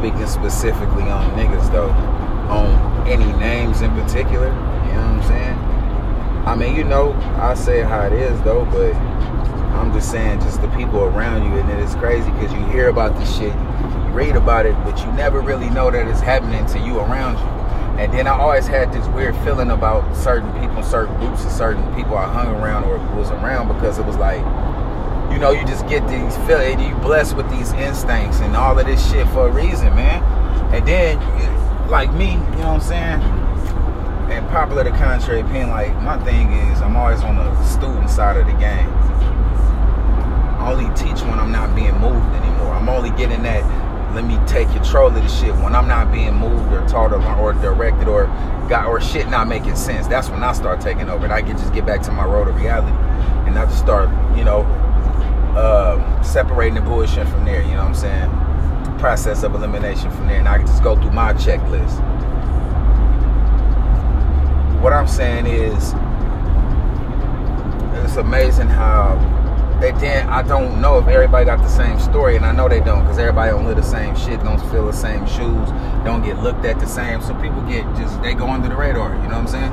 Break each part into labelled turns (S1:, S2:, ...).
S1: speaking specifically on niggas though, on any names in particular. You know what I'm saying? I mean, you know, I say how it is though, but I'm just saying, just the people around you, and then it's crazy because you hear about this shit, you read about it, but you never really know that it's happening to you around you. And then I always had this weird feeling about certain people, certain groups, and certain people I hung around or was around because it was like, know, you just get these feelings, you blessed with these instincts and all of this shit for a reason, man. And then, like me, you know what I'm saying? And popular to contrary opinion, like my thing is, I'm always on the student side of the game. I only teach when I'm not being moved anymore. I'm only getting that let me take control of the shit when I'm not being moved or taught or, or directed or got or shit not making sense. That's when I start taking over and I can just get back to my road of reality and I just start, you know, uh, separating the bullshit from there. You know what I'm saying? Process of elimination from there, and I can just go through my checklist. What I'm saying is, it's amazing how they then I don't know if everybody got the same story, and I know they don't because everybody don't live the same shit, don't feel the same shoes, don't get looked at the same. So people get just they go under the radar. You know what I'm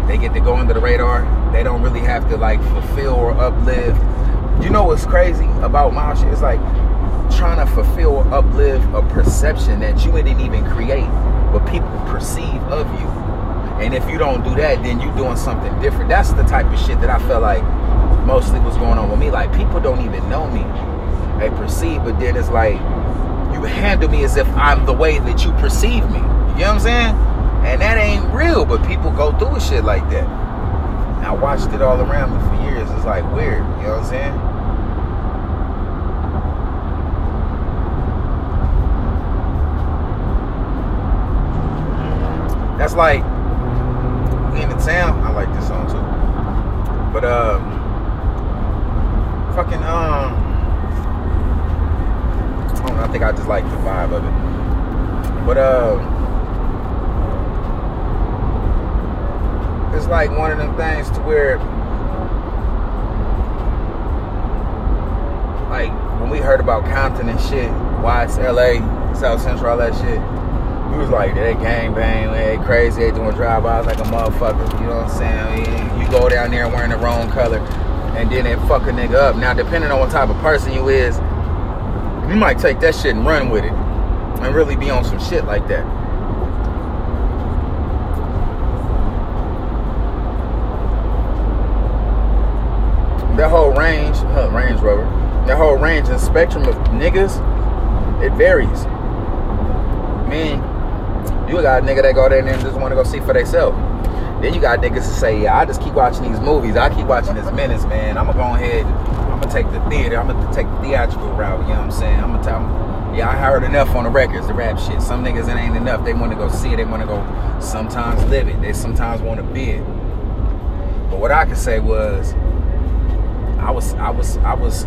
S1: saying? They get to go under the radar. They don't really have to like fulfill or uplift. You know what's crazy about my shit? It's like trying to fulfill uplift a perception that you didn't even create, but people perceive of you. And if you don't do that, then you're doing something different. That's the type of shit that I felt like mostly was going on with me. Like people don't even know me. They perceive, but then it's like you handle me as if I'm the way that you perceive me. You know what I'm saying? And that ain't real, but people go through shit like that. I watched it all around me for years. It's like weird. You know what I'm saying? That's like in the town. I like this song too. But um fucking um I don't know, I think I just like the vibe of it. But uh it's like one of them things to where like when we heard about Compton and shit, why it's LA, South Central, all that shit, we was like, they gang bang, they crazy, they doing drive-bys like a motherfucker, you know what I'm saying? You go down there wearing the wrong color and then it fuck a nigga up. Now, depending on what type of person you is, you might take that shit and run with it and really be on some shit like that. That whole range, huh, Range Rover, that whole range and spectrum of niggas, it varies. I mean, you got a nigga that go there and just want to go see for themselves. Then you got niggas to say, yeah, I just keep watching these movies. I keep watching this minutes, man. I'm gonna go ahead. I'm gonna take the theater. I'm gonna take the theatrical route. You know what I'm saying? I'm gonna tell. Yeah, I heard enough on the records, the rap shit. Some niggas it ain't enough. They want to go see it. They want to go sometimes live it. They sometimes want to be it. But what I could say was, I was, I was, I was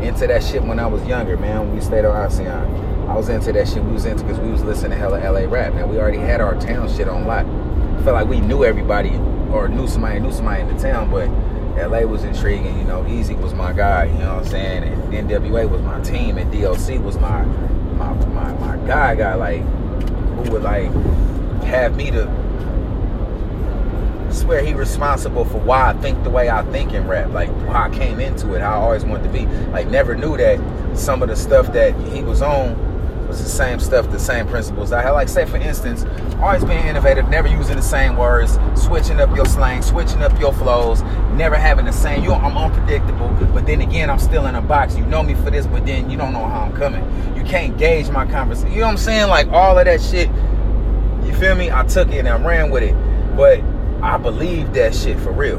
S1: into that shit when I was younger, man. We stayed on ASEAN, I was into that shit. We was into because we was listening to hella LA rap. Now we already had our town shit on lock I felt like we knew everybody or knew somebody knew somebody in the town, but LA was intriguing. You know, Eazy was my guy. You know what I'm saying? And NWA was my team, and DLC was my my my, my guy. Guy like who would like have me to swear he responsible for why I think the way I think in rap, like how I came into it, how I always wanted to be. Like never knew that some of the stuff that he was on was the same stuff, the same principles. I like say for instance, always being innovative, never using the same words, switching up your slang, switching up your flows, never having the same. You, I'm unpredictable, but then again, I'm still in a box. You know me for this, but then you don't know how I'm coming. You can't gauge my conversation. You know what I'm saying? Like all of that shit. You feel me? I took it and I ran with it, but I believed that shit for real.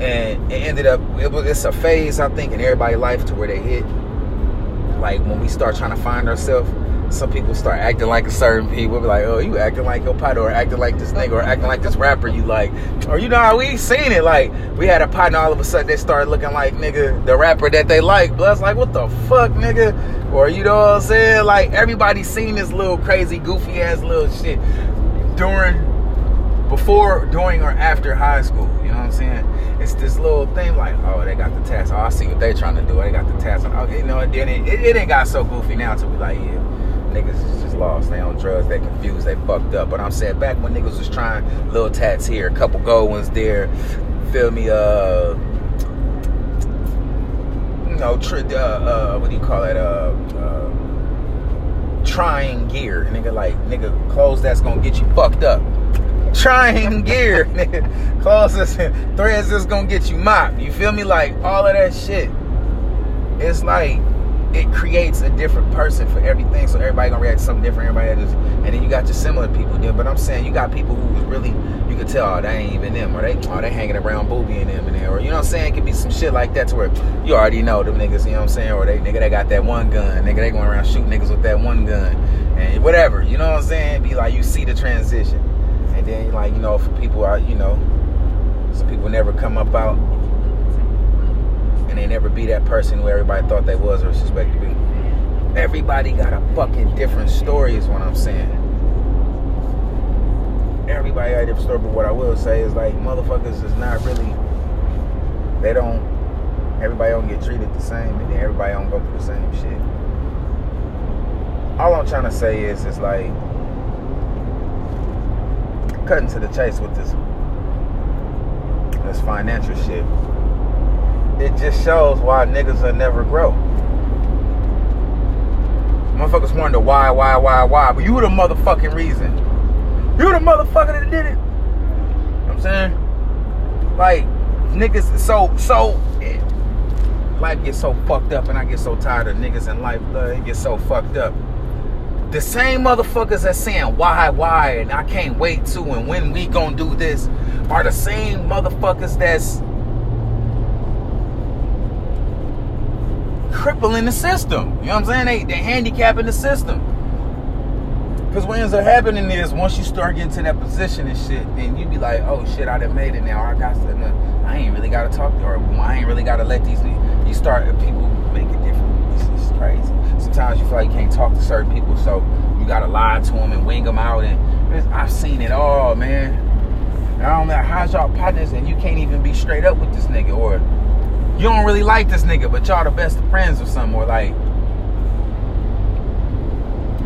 S1: And it ended up, it was, it's a phase, I think, in everybody's life to where they hit like when we start trying to find ourselves, some people start acting like a certain people. Be like, oh, you acting like your partner, or acting like this nigga, or acting like this rapper you like, or you know how we seen it. Like we had a partner, all of a sudden they started looking like nigga the rapper that they like. Blood's like, what the fuck, nigga? Or you know what I'm saying? Like everybody seen this little crazy, goofy ass little shit during, before, during, or after high school. You know what I'm saying? It's this little thing like, oh, they got the task. Oh, I see what they trying to do. They got the task. Oh, you know, it, it, it ain't got so goofy now to be like, yeah niggas is just lost. They on drugs, they confused, they fucked up. But I'm saying back when niggas was trying little tats here, a couple gold ones there, feel me, uh you know, tr- uh, uh, what do you call it? Uh, uh, trying gear, nigga. Like nigga, clothes that's gonna get you fucked up. Trying gear, nigga. Clothes that's threads is gonna get you mopped. You feel me? Like all of that shit. It's like it creates a different person for everything. So everybody gonna react to something different. Everybody just, and then you got your similar people there. But I'm saying you got people who really, you could tell, oh, they ain't even them, or they, oh, they hanging around Booby and them and there, or you know what I'm saying? It could be some shit like that to where you already know them niggas. You know what I'm saying? Or they nigga they got that one gun. Nigga they going around shooting niggas with that one gun, and whatever. You know what I'm saying? Be like you see the transition, and then like you know for people out, you know, some people never come up out and they never be that person who everybody thought they was or suspected to be. Everybody got a fucking different story, is what I'm saying. Everybody got a different story, but what I will say is like motherfuckers is not really. They don't. Everybody don't get treated the same, and then everybody don't go through the same shit. All I'm trying to say is, is like cutting to the chase with this this financial shit it just shows why niggas will never grow. Motherfuckers wonder why, why, why, why, but you the motherfucking reason. You the motherfucker that did it. You know I'm saying? Like, niggas, so, so, eh, life gets so fucked up, and I get so tired of niggas in life, it gets so fucked up. The same motherfuckers that saying why, why, and I can't wait to, and when we gonna do this, are the same motherfuckers that's crippling the system. You know what I'm saying? They they handicapping the system. Cause what ends up happening is once you start getting to that position and shit, then you be like, oh shit, I done made it now. I got to, I ain't really gotta talk to her. I ain't really gotta let these. You start people make it different. This is crazy. Sometimes you feel like you can't talk to certain people, so you gotta lie to them and wing them out. And I've seen it all, man. I don't know how's y'all partners and you can't even be straight up with this nigga or you don't really like this nigga, but y'all the best of friends or something, or like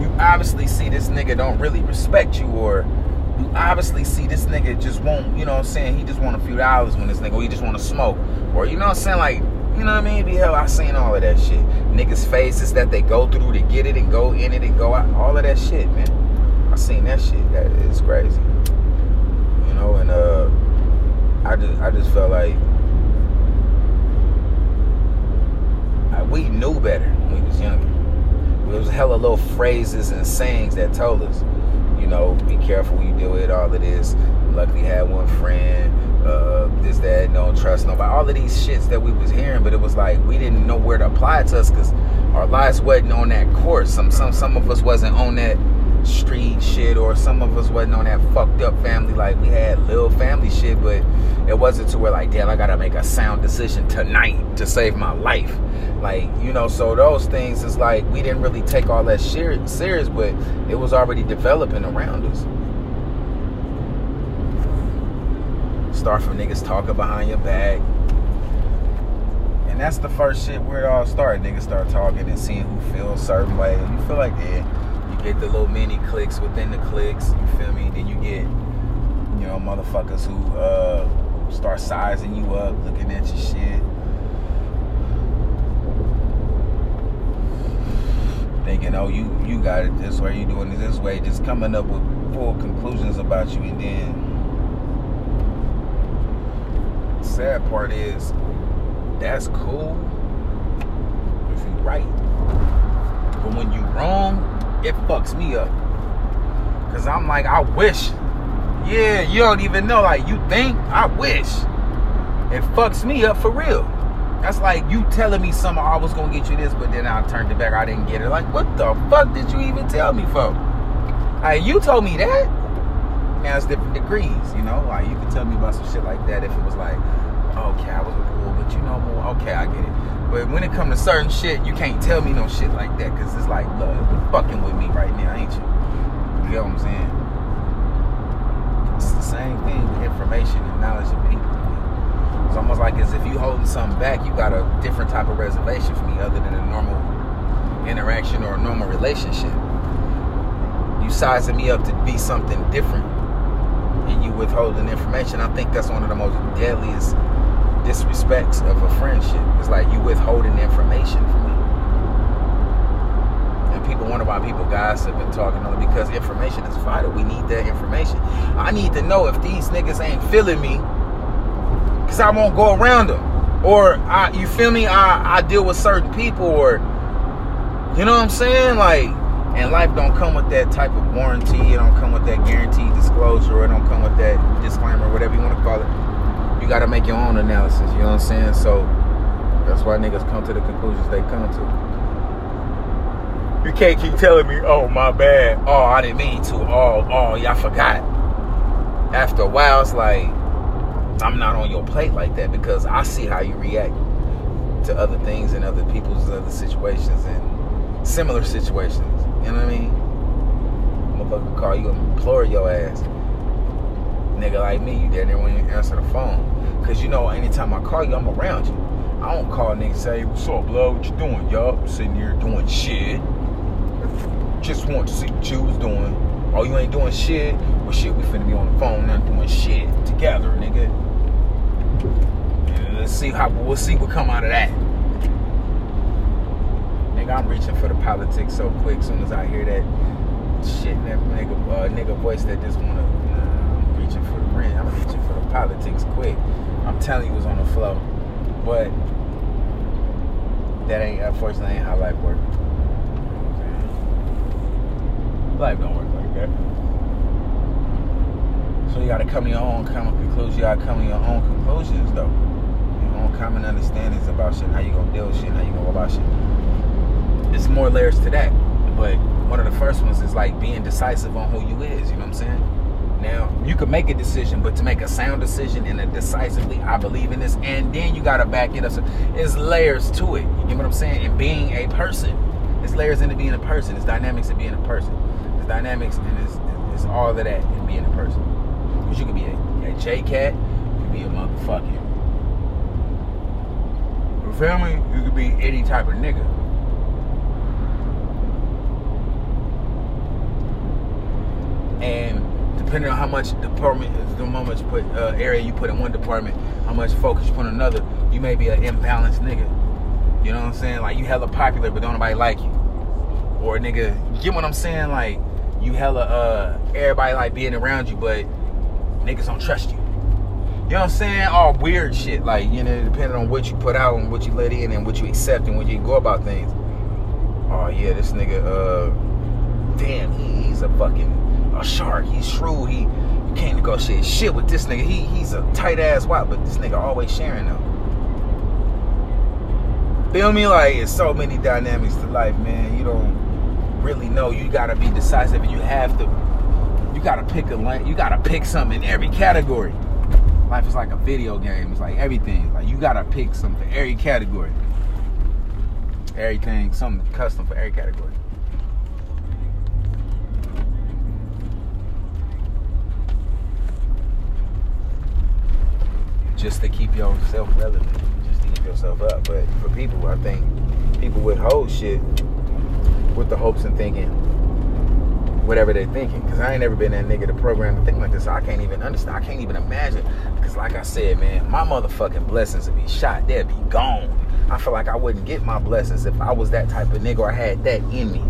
S1: you obviously see this nigga don't really respect you, or you obviously see this nigga just won't, you know what I'm saying, he just want a few dollars when this nigga, or he just want to smoke, or you know what I'm saying, like, you know what I mean? Be hell, I seen all of that shit. Niggas' faces that they go through to get it and go in it and go out, all of that shit, man. I seen that shit. That is crazy. You know, and uh, I just, I just felt like we knew better when we was younger. There was hella little phrases and sayings that told us, you know, be careful when you deal with all of this. Luckily had one friend, uh, this, that, don't trust nobody. All of these shits that we was hearing, but it was like we didn't know where to apply it to us because our lives wasn't on that course. Some some some of us wasn't on that street shit or some of us wasn't on that fucked up family like we had little family shit but it wasn't to where like damn i gotta make a sound decision tonight to save my life like you know so those things is like we didn't really take all that shit serious but it was already developing around us start from niggas talking behind your back and that's the first shit where it all started niggas start talking and seeing who feels certain way you feel like yeah you get the little mini clicks within the clicks. You feel me? Then you get, you know, motherfuckers who uh, start sizing you up, looking at your shit. Thinking, oh, you you got it this way, you doing it this way, just coming up with full conclusions about you, and then sad part is that's cool if you're right, but when you wrong, it fucks me up. Cause I'm like, I wish. Yeah, you don't even know. Like, you think? I wish. It fucks me up for real. That's like you telling me something, oh, I was gonna get you this, but then I turned it back, I didn't get it. Like, what the fuck did you even tell me for? Like, you told me that. Now it's different degrees, you know? Like, you could tell me about some shit like that if it was like, okay, I was cool, but you know more. Okay, I get it. But when it comes to certain shit, you can't tell me no shit like that because it's like, look, you're fucking with me right now, ain't you? You know what I'm saying? It's the same thing with information and knowledge of people. It's almost like as if you holding something back, you got a different type of reservation for me other than a normal interaction or a normal relationship. you sizing me up to be something different and you withholding information. I think that's one of the most deadliest disrespects of a friendship. It's like you withholding information from me. And people wonder why people gossip and talking on because information is vital. We need that information. I need to know if these niggas ain't feeling me because I won't go around them. Or I, you feel me? I, I deal with certain people or you know what I'm saying? Like and life don't come with that type of warranty. It don't come with that guaranteed disclosure. It don't come with that disclaimer, whatever you want to call it. You got to make your own analysis. You know what I'm saying? So that's why niggas come to the conclusions they come to. You can't keep telling me, "Oh, my bad. Oh, I didn't mean to. Oh, oh, y'all forgot." After a while, it's like I'm not on your plate like that because I see how you react to other things and other people's other situations and similar situations. You know what I mean? Motherfucker call you and implore your ass. Nigga like me, you when you answer the phone. Cause you know, anytime I call you, I'm around you. I don't call niggas say, What's up, blood? What you doing? Yup, sitting here doing shit. Just want to see what you was doing. Oh, you ain't doing shit? Well, shit, we finna be on the phone now doing shit together, nigga. And let's see how, we'll see what come out of that. Nigga, I'm reaching for the politics so quick. Soon as I hear that shit, that nigga, uh, nigga voice that just wanna, I'm reaching for the rent. I'm reaching for the politics quick. I'm telling you, it was on the flow, but that ain't unfortunately ain't how life works. Life don't work like that. So you gotta come to your own common conclusions. You gotta come to your own conclusions, though. Your own common understandings about shit, how you gonna deal with shit, how you gonna go about shit it's more layers to that. But one of the first ones is like being decisive on who you is. You know what I'm saying? Now you can make a decision, but to make a sound decision and a decisively, I believe in this, and then you gotta back it up. So it's layers to it. You get what I'm saying? And being a person, it's layers into being a person. It's dynamics of being a person. It's dynamics and it's, it's all of that in being a person. Because you can be a, a J cat, you can be a motherfucker. You feel me? You could be any type of nigga. and depending on how much department, the much put uh, area you put in one department, how much focus you put in another, you may be an imbalanced nigga. You know what I'm saying? Like you hella popular, but don't nobody like you. Or nigga, you get what I'm saying? Like you hella uh everybody like being around you, but niggas don't trust you. You know what I'm saying? All weird shit. Like, you know, depending on what you put out and what you let in and what you accept and what you go about things. Oh yeah, this nigga, uh damn, he, he's a fucking a shark. He's shrewd. He you can't negotiate shit with this nigga. He he's a tight ass wop, but this nigga always sharing them. Feel me? Like it's so many dynamics to life, man. You don't really know. You gotta be decisive, and you have to. You gotta pick a lane. You gotta pick something in every category. Life is like a video game. It's like everything. Like you gotta pick something every category. Everything, something custom for every category. Just to keep yourself relevant, just to keep yourself up. But for people, I think people withhold shit with the hopes and thinking whatever they're thinking. Because I ain't never been that nigga to program to think like this. So I can't even understand. I can't even imagine. Because like I said, man, my motherfucking blessings would be shot. They'd be gone. I feel like I wouldn't get my blessings if I was that type of nigga or had that in me.